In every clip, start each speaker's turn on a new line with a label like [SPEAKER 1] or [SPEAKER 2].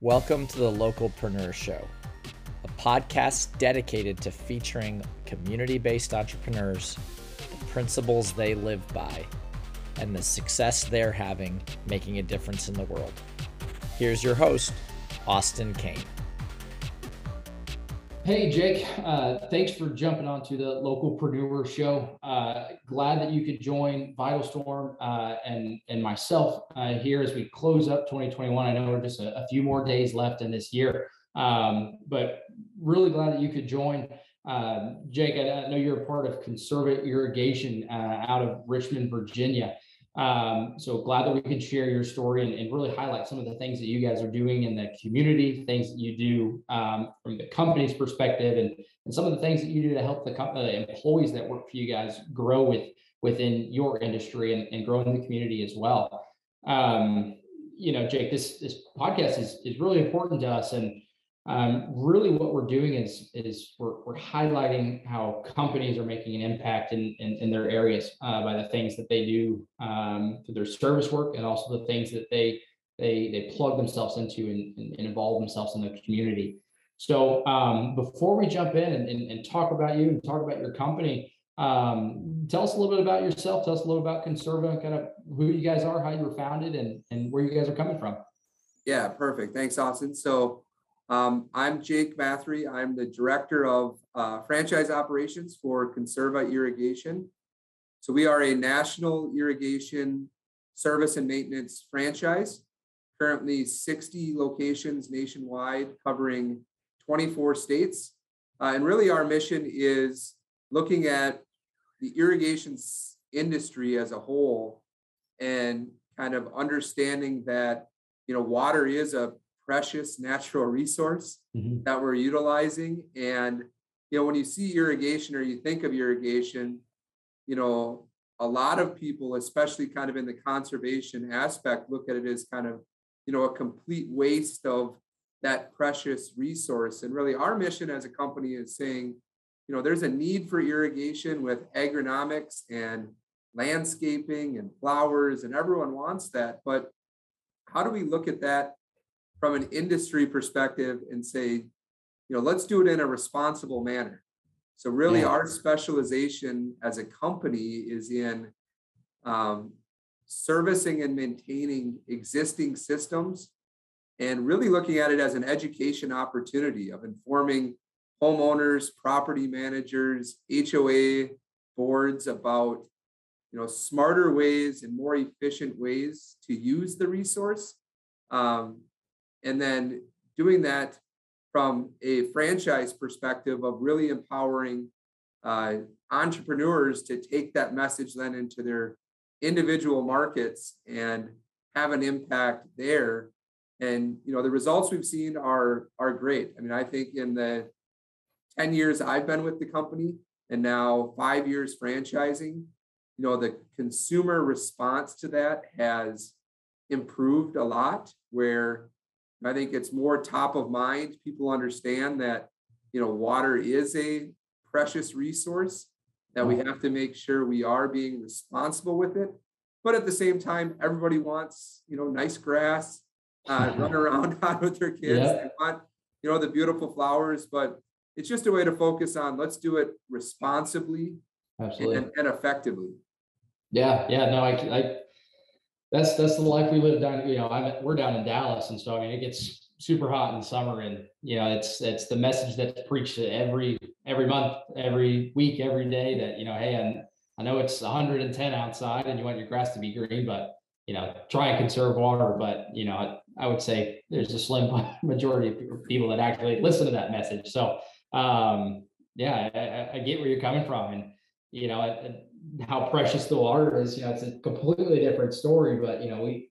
[SPEAKER 1] Welcome to the Localpreneur Show, a podcast dedicated to featuring community based entrepreneurs, the principles they live by, and the success they're having making a difference in the world. Here's your host, Austin Kane.
[SPEAKER 2] Hey, Jake. Uh, thanks for jumping onto the Localpreneur Show. Uh, glad that you could join VitalStorm uh, and and myself uh, here as we close up 2021. I know we're just a, a few more days left in this year, um, but really glad that you could join. Um, Jake, I, I know you're a part of Conserva Irrigation uh, out of Richmond, Virginia. Um, so glad that we can share your story and, and, really highlight some of the things that you guys are doing in the community, things that you do um, from the company's perspective, and, and some of the things that you do to help the, the employees that work for you guys grow with within your industry and, and grow in the community as well. Um, you know, Jake, this this podcast is is really important to us, and um, really what we're doing is is we're, we're highlighting how companies are making an impact in, in, in their areas uh, by the things that they do um, through their service work and also the things that they they they plug themselves into and, and, involve themselves in the community. So um, before we jump in and, and, and, talk about you and talk about your company, um, tell us a little bit about yourself. Tell us a little about Conserva, kind of who you guys are, how you were founded, and, and where you guys are coming from.
[SPEAKER 3] Yeah, perfect. Thanks, Austin. So um, I'm Jake Mathre. I'm the director of uh, franchise operations for Conserva Irrigation. So we are a national irrigation service and maintenance franchise, currently 60 locations nationwide, covering 24 states. Uh, and really, our mission is looking at the irrigation industry as a whole and kind of understanding that you know water is a precious natural resource mm-hmm. that we're utilizing. And, you know, when you see irrigation or you think of irrigation, you know, a lot of people, especially kind of in the conservation aspect, look at it as kind of, you know, a complete waste of that precious resource. And really, our mission as a company is saying, you know, there's a need for irrigation with agronomics and landscaping and flowers, and everyone wants that. But how do we look at that from an industry perspective and say, you know, let's do it in a responsible manner. So really, yeah. our specialization as a company is in um, servicing and maintaining existing systems, and really looking at it as an education opportunity of informing homeowners, property managers, HOA boards about you know smarter ways and more efficient ways to use the resource um, and then doing that from a franchise perspective of really empowering uh, entrepreneurs to take that message then into their individual markets and have an impact there. And you know the results we've seen are are great. I mean i think in the 10 years i've been with the company and now five years franchising you know the consumer response to that has improved a lot where I think it's more top of mind. People understand that, you know, water is a precious resource that we have to make sure we are being responsible with it. But at the same time, everybody wants, you know, nice grass, uh, run around on with their kids. Yeah. They want, you know, the beautiful flowers, but it's just a way to focus on let's do it responsibly and, and, effectively.
[SPEAKER 2] Yeah, yeah, no, I, I that's that's the life we live down. You know, I'm we're down in Dallas, and so I mean, it gets super hot in summer, and you know, it's it's the message that's preached every every month, every week, every day that you know, hey, and I know it's 110 outside, and you want your grass to be green, but you know, try and conserve water. But you know, I, I would say there's a slim majority of people that actually listen to that message. So, um, yeah, I, I get where you're coming from, and you know, I, how precious the water is. You know, it's a completely different story. But you know, we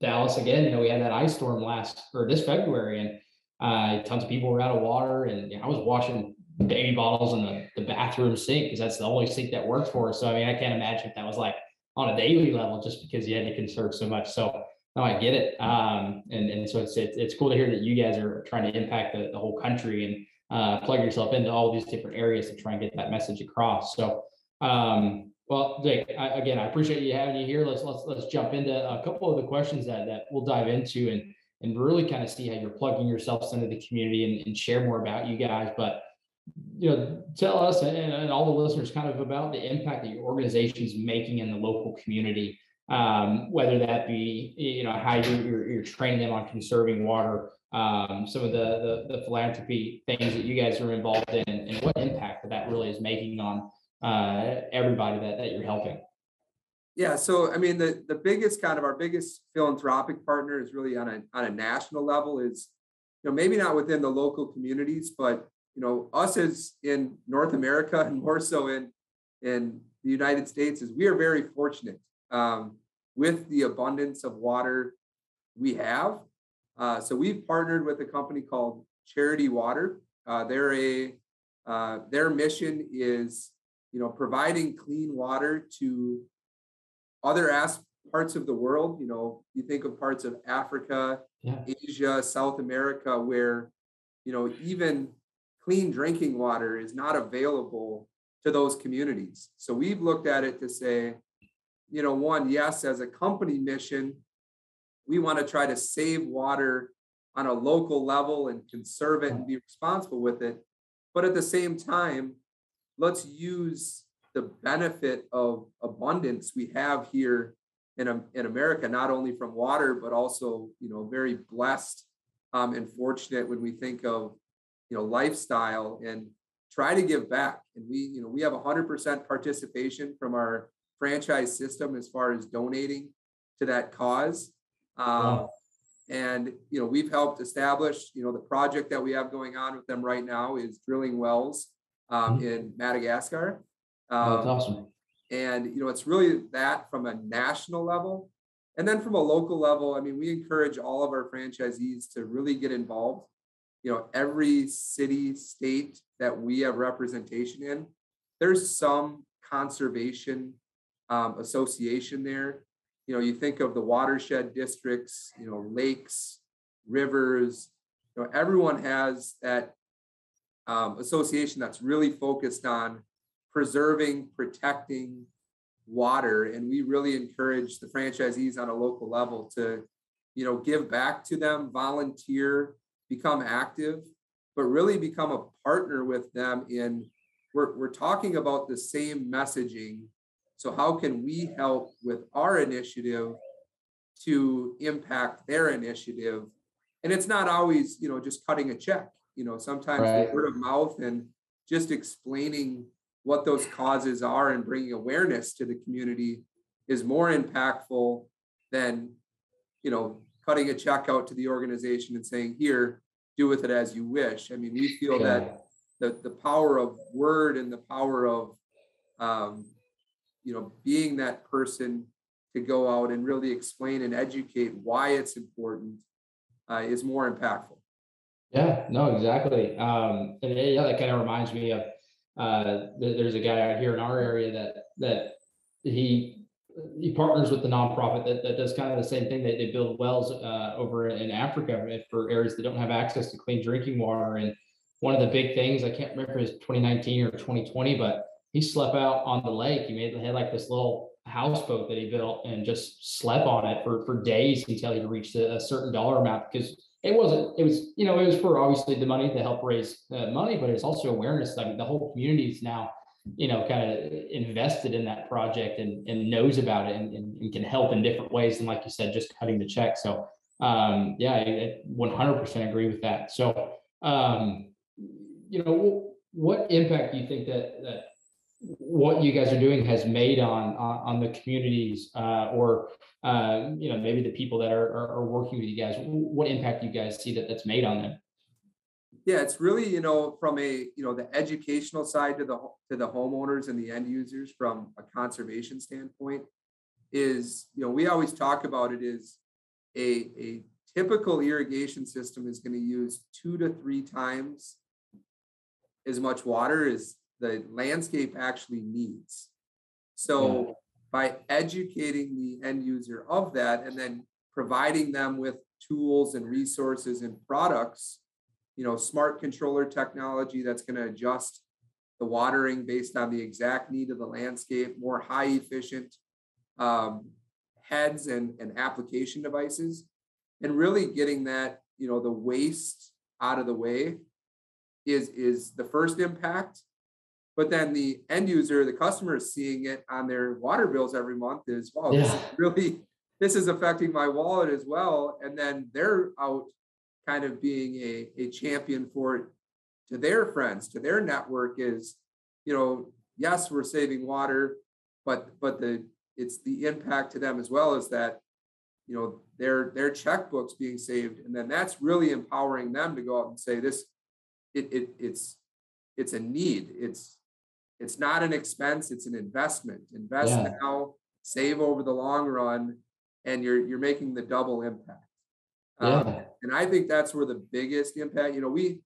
[SPEAKER 2] Dallas again. You know, we had that ice storm last or this February, and uh, tons of people were out of water. And you know, I was washing baby bottles in the, the bathroom sink because that's the only sink that worked for us. So I mean, I can't imagine if that was like on a daily level just because you had to conserve so much. So no, I get it. Um, and and so it's, it's it's cool to hear that you guys are trying to impact the, the whole country and uh, plug yourself into all these different areas to try and get that message across. So um, well, Jake, I, again, I appreciate you having you here. Let's let's let's jump into a couple of the questions that that we'll dive into. And and really kind of see how you're plugging yourselves into the community and, and share more about you guys. But you know, tell us and, and, all the listeners kind of about the impact that your organization is making in the local community. Um, whether that be you know how you're, you're, training them on conserving water, um, some of the, the, the philanthropy things that you guys are involved in, and what impact that that really is making on uh, everybody that, that you're helping.
[SPEAKER 3] Yeah, so I mean, the the biggest kind of our biggest philanthropic partner is really on a on a national level is, you know, maybe not within the local communities, but you know, us as in North America and more so in in the United States is we are very fortunate um, with the abundance of water we have. Uh, so we've partnered with a company called Charity Water. Uh, they're a uh, their mission is you know providing clean water to other as- parts of the world. You know, you think of parts of Africa, yeah. Asia, South America, where you know even clean drinking water is not available to those communities. So we've looked at it to say, you know, one, yes, as a company mission, we want to try to save water on a local level and conserve it and be responsible with it. But at the same time, let's use the benefit of abundance we have here in, in America, not only from water, but also, you know, very blessed um, and fortunate when we think of, you know, lifestyle and try to give back. And we, you know, we have 100% participation from our franchise system as far as donating to that cause. Um, wow. And you know, we've helped establish. You know, the project that we have going on with them right now is drilling wells um, mm-hmm. in Madagascar.
[SPEAKER 2] Um, That's awesome.
[SPEAKER 3] And you know, it's really that from a national level, and then from a local level. I mean, we encourage all of our franchisees to really get involved. You know, every city, state that we have representation in, there's some conservation um, association there you know, you think of the watershed districts, you know, lakes, rivers, you know, everyone has that um, association that's really focused on preserving, protecting water. And we really encourage the franchisees on a local level to, you know, give back to them, volunteer, become active, but really become a partner with them in we're, we're talking about the same messaging so how can we help with our initiative to impact their initiative? And it's not always, you know, just cutting a check. You know, sometimes right. word of mouth and just explaining what those causes are and bringing awareness to the community is more impactful than, you know, cutting a check out to the organization and saying, here, do with it as you wish. I mean, we feel yeah. that the, the power of word and the power of um, you know, being that person to go out and really explain and educate why it's important uh, is more impactful.
[SPEAKER 2] Yeah, no, exactly. Um, and yeah, that kind of reminds me of uh, there's a guy out here in our area that that he he partners with the nonprofit that, that does kind of the same thing. They, they build wells uh, over in Africa for areas that don't have access to clean drinking water. And one of the big things I can't remember is 2019 or 2020, but he slept out on the lake. He made had like this little houseboat that he built and just slept on it for for days until he reached a, a certain dollar amount because it wasn't it was you know it was for obviously the money to help raise uh, money but it's also awareness. I mean the whole community is now you know kind of invested in that project and, and knows about it and, and, and, can help in different ways and like you said just cutting the check. So um yeah i, I 100% agree with that. So um you know what impact do you think that that what you guys are doing has made on on, on the communities uh, or uh, you know maybe the people that are, are, are working with you guys what impact you guys see that that's made on them?
[SPEAKER 3] Yeah it's really you know from a you know the educational side to the to the homeowners and the end users from a conservation standpoint is you know we always talk about it is a a typical irrigation system is going to use two to three times as much water as the landscape actually needs. So yeah. by educating the end user of that and then providing them with tools and resources and products, you know, smart controller technology that's going to adjust the watering based on the exact need of the landscape, more high efficient um, heads and, and application devices. and really getting that, you know, the waste out of the way is is the first impact. But then the end user, the customer is seeing it on their water bills every month is, wow, this is really, this is affecting my wallet as well. And then they're out kind of being a, a champion for it to their friends, to their network is, you know, yes, we're saving water, but but the it's the impact to them as well is that, you know, their their checkbooks being saved. And then that's really empowering them to go out and say this, it, it it's it's a need. It's it's not an expense, it's an investment. Invest
[SPEAKER 2] Yeah.
[SPEAKER 3] now, save over the long run, and you're you're making the double impact. Um, and I think that's where the biggest impact, you know, we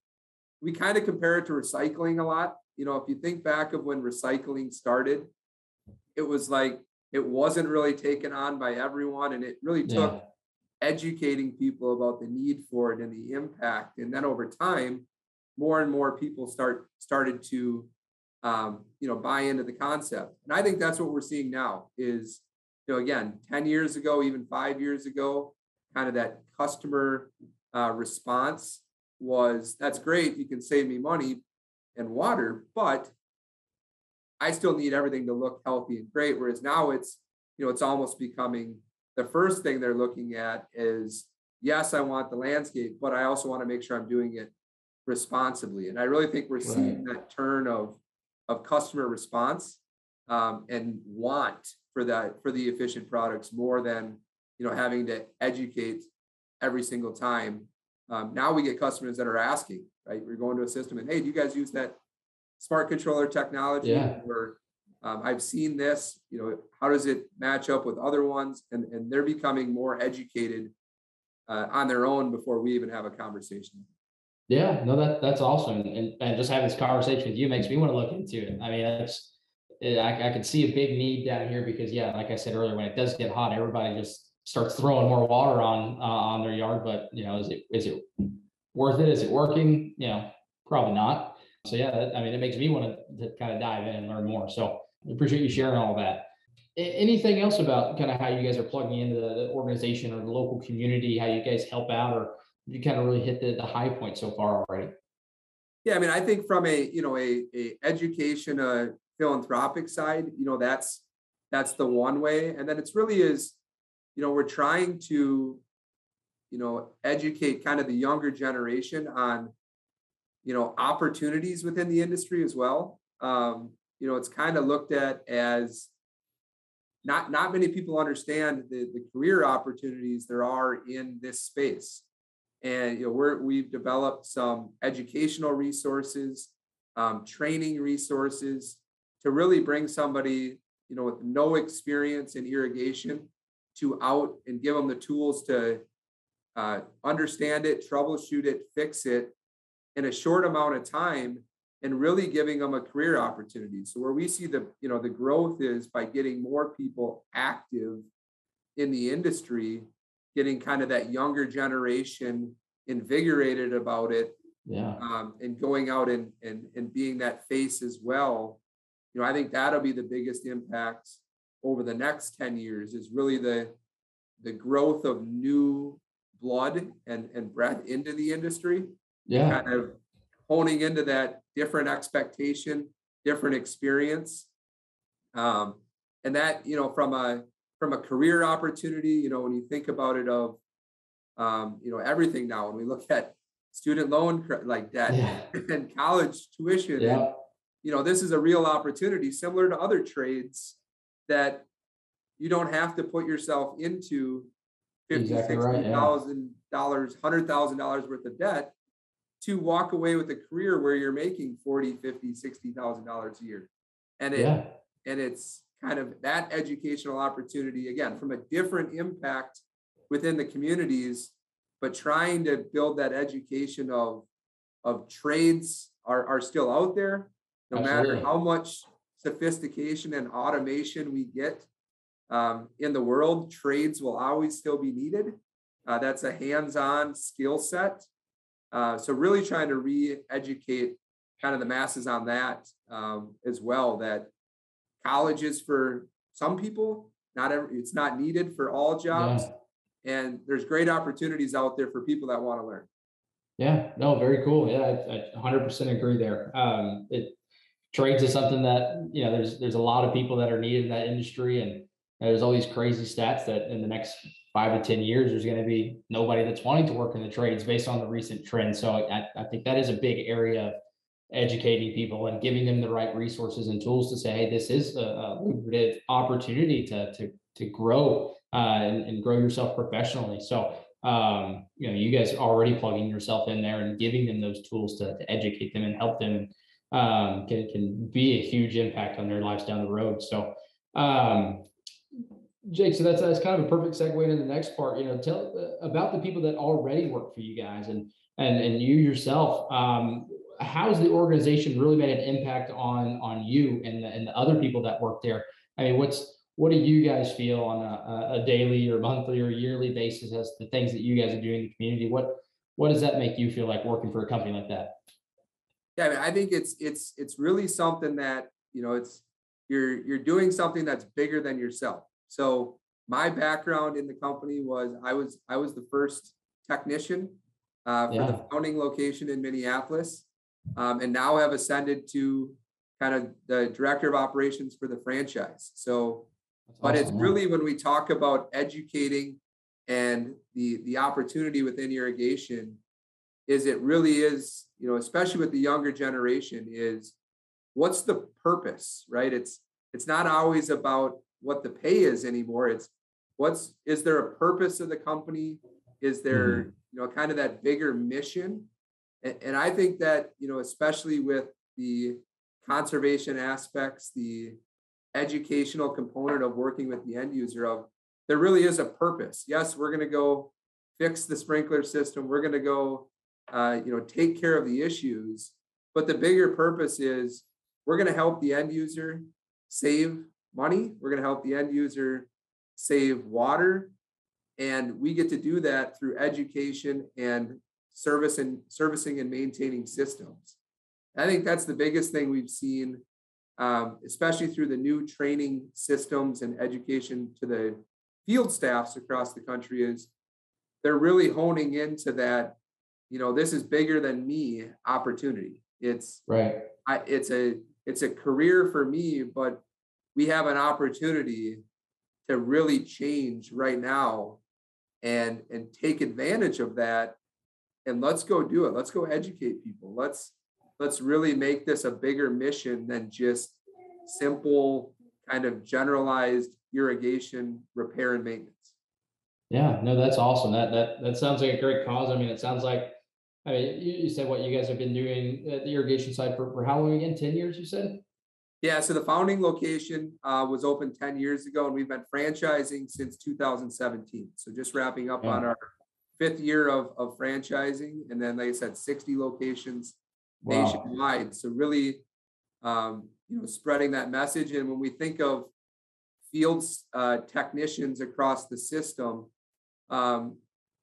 [SPEAKER 3] we kind of compare it to recycling a lot. You know, if you think back of when recycling started, it was like it wasn't really taken on by everyone, and it really took
[SPEAKER 2] Yeah.
[SPEAKER 3] educating people about the need for it and the impact. And then over time, more and more people start started to um, you know buy into the concept. And I think that's what we're seeing now is you know again 10 years ago, even five years ago, kind of that customer uh, response was that's great, you can save me money and water, but I still need everything to look healthy and great. Whereas now it's, you know, it's almost becoming the first thing they're looking at is yes, I want the landscape, but I also want to make sure I'm doing it responsibly. And I really think we're seeing that turn of of customer response um, and want for that for the efficient products more than you know having to educate every single time. Um, now we get customers that are asking, right? We're going to a system and hey, do you guys use that smart controller technology?
[SPEAKER 2] Yeah.
[SPEAKER 3] Or um, I've seen this, you know, how does it match up with other ones? And, and they're becoming more educated uh, on their own before we even have a conversation.
[SPEAKER 2] Yeah, no, that that's awesome, and and just having this conversation with you makes me want to look into it. I mean, that's eh, I I can see a big need down here because yeah, like I said earlier, when it does get hot, everybody just starts throwing more water on uh, on their yard. But you know, is it is it worth it? Is it working? You know, probably not. So yeah, that- I mean, it makes me want to, to kind of dive in and learn more. So I appreciate you sharing all that. Anything else about kind of how you guys are plugging into the organization or the local community, how you guys help out, or you kind of really hit the, the high point so far already?
[SPEAKER 3] Yeah, I mean, I think from a, you know, a, a education, uh, philanthropic side, you know, that's, that's the one way. And then it's really is, you know, we're trying to, you know, educate kind of the younger generation on, you know, opportunities within the industry as well. Um, you know, it's kind of looked at as not, not many people understand the, the career opportunities there are in this space. And you know, we're we've developed some educational resources, um, training resources to really bring somebody, you know, with no experience in irrigation to out and give them the tools to uh, understand it, troubleshoot it, fix it in a short amount of time and really giving them a career opportunity. So where we see the, you know, the growth is by getting more people active in the industry getting kind of that younger generation invigorated about it
[SPEAKER 2] Yeah,
[SPEAKER 3] um, and going out and, and and being that face as well you know i think that'll be the biggest impact over the next 10 years is really the the growth of new blood and and breath into the industry
[SPEAKER 2] yeah,
[SPEAKER 3] kind of honing into that different expectation different experience. Um, and that you know from a from a career opportunity you know when you think about it of um, you know everything now when we look at student loan like debt
[SPEAKER 2] yeah,
[SPEAKER 3] and college tuition and you know this is a real opportunity similar to other trades that you don't have to put yourself into fifty,
[SPEAKER 2] Exactly
[SPEAKER 3] sixty
[SPEAKER 2] right, yeah.
[SPEAKER 3] dollars, hundred thousand dollars worth of debt to walk away with a career where you're making 40, 50, 60 thousand dollars a year. And it
[SPEAKER 2] yeah,
[SPEAKER 3] and it's kind of that educational opportunity again from a different impact within the communities but trying to build that education of of trades are, are still out there no matter how much sophistication and automation we get um, in the world trades will always still be needed. Uh, that's a hands-on skill set. Uh, so really trying to re-educate kind of the masses on that um, as well that college is for some people not every it's not needed for all jobs
[SPEAKER 2] yeah,
[SPEAKER 3] And there's great opportunities out there for people that want to learn.
[SPEAKER 2] Yeah, no, very cool. Yeah, I, I 100% agree there. Um, it trades is something that you know there's there's a lot of people that are needed in that industry, and there's all these crazy stats that in the next five to ten years there's going to be nobody that's wanting to work in the trades based on the recent trend. So I, I think that is a big area of educating people and giving them the right resources and tools to say, hey, this is a, a lucrative opportunity to to to grow uh, and, and grow yourself professionally. So um, you know, you guys are already plugging yourself in there and giving them those tools to, to educate them and help them um, can, can be a huge impact on their lives down the road. So, um, Jake, so that's, that's kind of a perfect segue into the next part, you know, tell uh, about the people that already work for you guys and, and, and you yourself. Um, how's the organization really made an impact on, on you and the, and the other people that work there? I mean, what's, what do you guys feel on a, a daily or monthly or yearly basis as the things that you guys are doing in the community? What what does that make you feel like working for a company like that?
[SPEAKER 3] Yeah, I, mean, I think it's it's it's really something that you know it's you're you're doing something that's bigger than yourself. So my background in the company was I was I was the first technician uh, for yeah. the founding location in Minneapolis, um, and now have ascended to kind of the director of operations for the franchise. So but awesome. it's really when we talk about educating and the the opportunity within irrigation is it really is you know especially with the younger generation is what's the purpose right it's it's not always about what the pay is anymore it's what's is there a purpose of the company is there mm-hmm. you know kind of that bigger mission and, and i think that you know especially with the conservation aspects the educational component of working with the end user of there really is a purpose. Yes, we're going to go fix the sprinkler system. We're going to go, uh, you know, take care of the issues. But the bigger purpose is we're going to help the end user save money. We're going to help the end user save water, and we get to do that through education and service and servicing and maintaining systems. I think that's the biggest thing we've seen um, especially through the new training systems and education to the field staffs across the country is they're really honing into that you know this is bigger than me opportunity it's
[SPEAKER 2] right
[SPEAKER 3] I, it's a it's a career for me but we have an opportunity to really change right now and and take advantage of that and let's go do it let's go educate people let's let's really make this a bigger mission than just simple kind of generalized irrigation repair and maintenance.
[SPEAKER 2] Yeah, no, that's awesome. That that that sounds like a great cause. I mean, it sounds like I mean, you, you said what you guys have been doing at the irrigation side for, for how long again? 10 years, you said?
[SPEAKER 3] Yeah, so the founding location uh, was open 10 years ago, and we've been franchising since 2017. So just wrapping up yeah. on our fifth year of, of franchising. And then, like I said, 60 locations wow. nationwide. So really, um, you know, spreading that message. And when we think of fields uh, technicians across the system, um,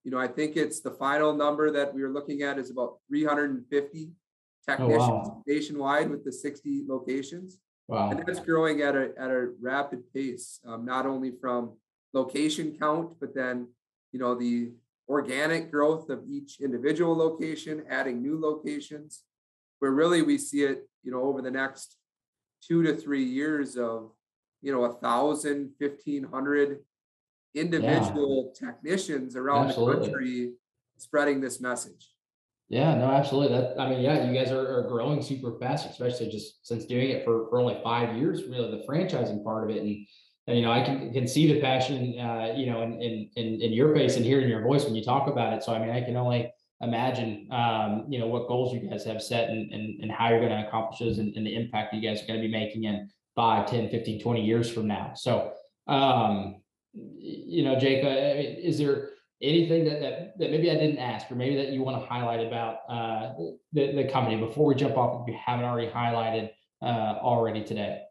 [SPEAKER 3] you know, I think it's the final number that we are looking at is about 350 technicians oh, wow. nationwide with the 60 locations. Wow. And that's growing at a, at a rapid pace, um, not only from location count, but then, you know, the organic growth of each individual location, adding new locations, where really we see it, you know, over the next two to three years of, you know, a thousand, fifteen hundred individual yeah. technicians around absolutely. the country spreading this message.
[SPEAKER 2] Yeah, no, absolutely. That I mean, yeah, you guys are, are growing super fast, especially just since doing it for, for only five years, really the franchising part of it. And, and you know, I can can see the passion uh, you know, in, in in in your face and hearing your voice when you talk about it. So I mean, I can only imagine um, you know what goals you guys have set and, and, and how you're going to accomplish those and, and, the impact you guys are going to be making in 5 10 15 20 years from now so um, you know jake uh, is there anything that, that that maybe i didn't ask or maybe that you want to highlight about uh, the, the company before we jump off if you haven't already highlighted uh, already today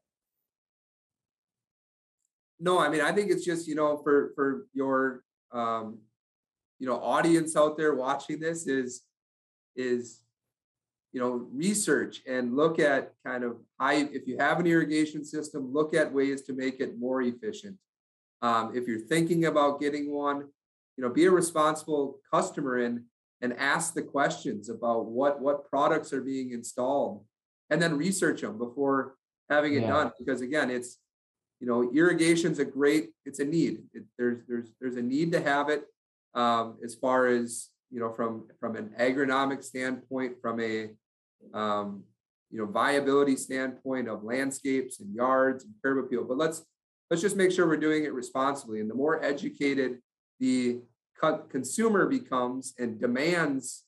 [SPEAKER 3] no i mean i think it's just you know for for your um, you know audience out there watching this is is you know research and look at kind of high if you have an irrigation system look at ways to make it more efficient um, if you're thinking about getting one you know, be a responsible customer and and ask the questions about what what products are being installed and then research them before having it
[SPEAKER 2] Yeah.
[SPEAKER 3] done because again it's you know irrigation's a great it's a need. It, there's there's there's a need to have it um, as far as you know from from an agronomic standpoint from a um, you know viability standpoint of landscapes and yards and curb appeal. But let's let's just make sure we're doing it responsibly. And the more educated the co- consumer becomes and demands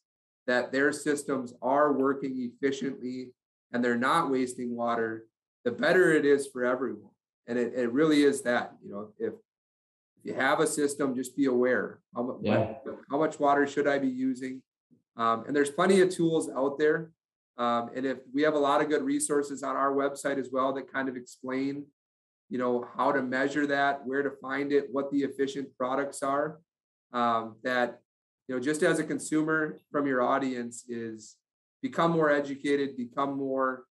[SPEAKER 3] that their systems are working efficiently and they're not wasting water the better it is for everyone and it, it really is that you know if if you have a system just be aware how,
[SPEAKER 2] Yeah.
[SPEAKER 3] how much water should i be using? Um, and there's plenty of tools out there. Um, and if we have a lot of good resources on our website as well that kind of explain you know how to measure that where to find it what the efficient products are. Um, that you know just as a consumer from your audience is become more educated become more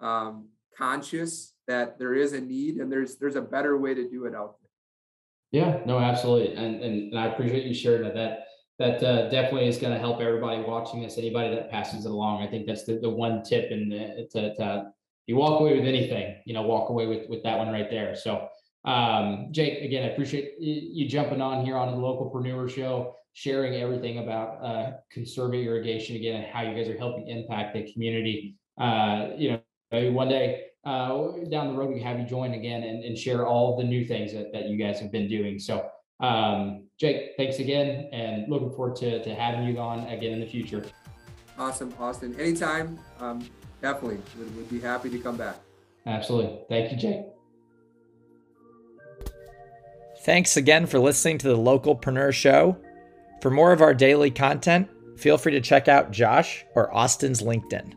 [SPEAKER 3] um, conscious that there is a need and there's there's a better way to do it out there
[SPEAKER 2] Yeah, no, absolutely. And, and, and I appreciate you sharing that. That, that uh, definitely is going to help everybody watching this, anybody that passes it along. I think that's the, the one tip and to, to, you walk away with anything, you know, walk away with, with that one right there. So, um, Jake, again, I appreciate you, jumping on here on the Localpreneur Show, sharing everything about, uh, Conserva Irrigation again, and how you guys are helping impact the community. Uh, you know, maybe one day, uh, down the road, we can have you join again and, and share all the new things that, that you guys have been doing. So, um, Jake, thanks again and looking forward to, to having you on again in the future.
[SPEAKER 3] awesome austin anytime um, definitely would, would be happy to come back
[SPEAKER 2] Absolutely. Thank you, Jake.
[SPEAKER 1] Thanks again for listening to the Localpreneur Show. For more of our daily content, feel free to check out Josh or Austin's LinkedIn.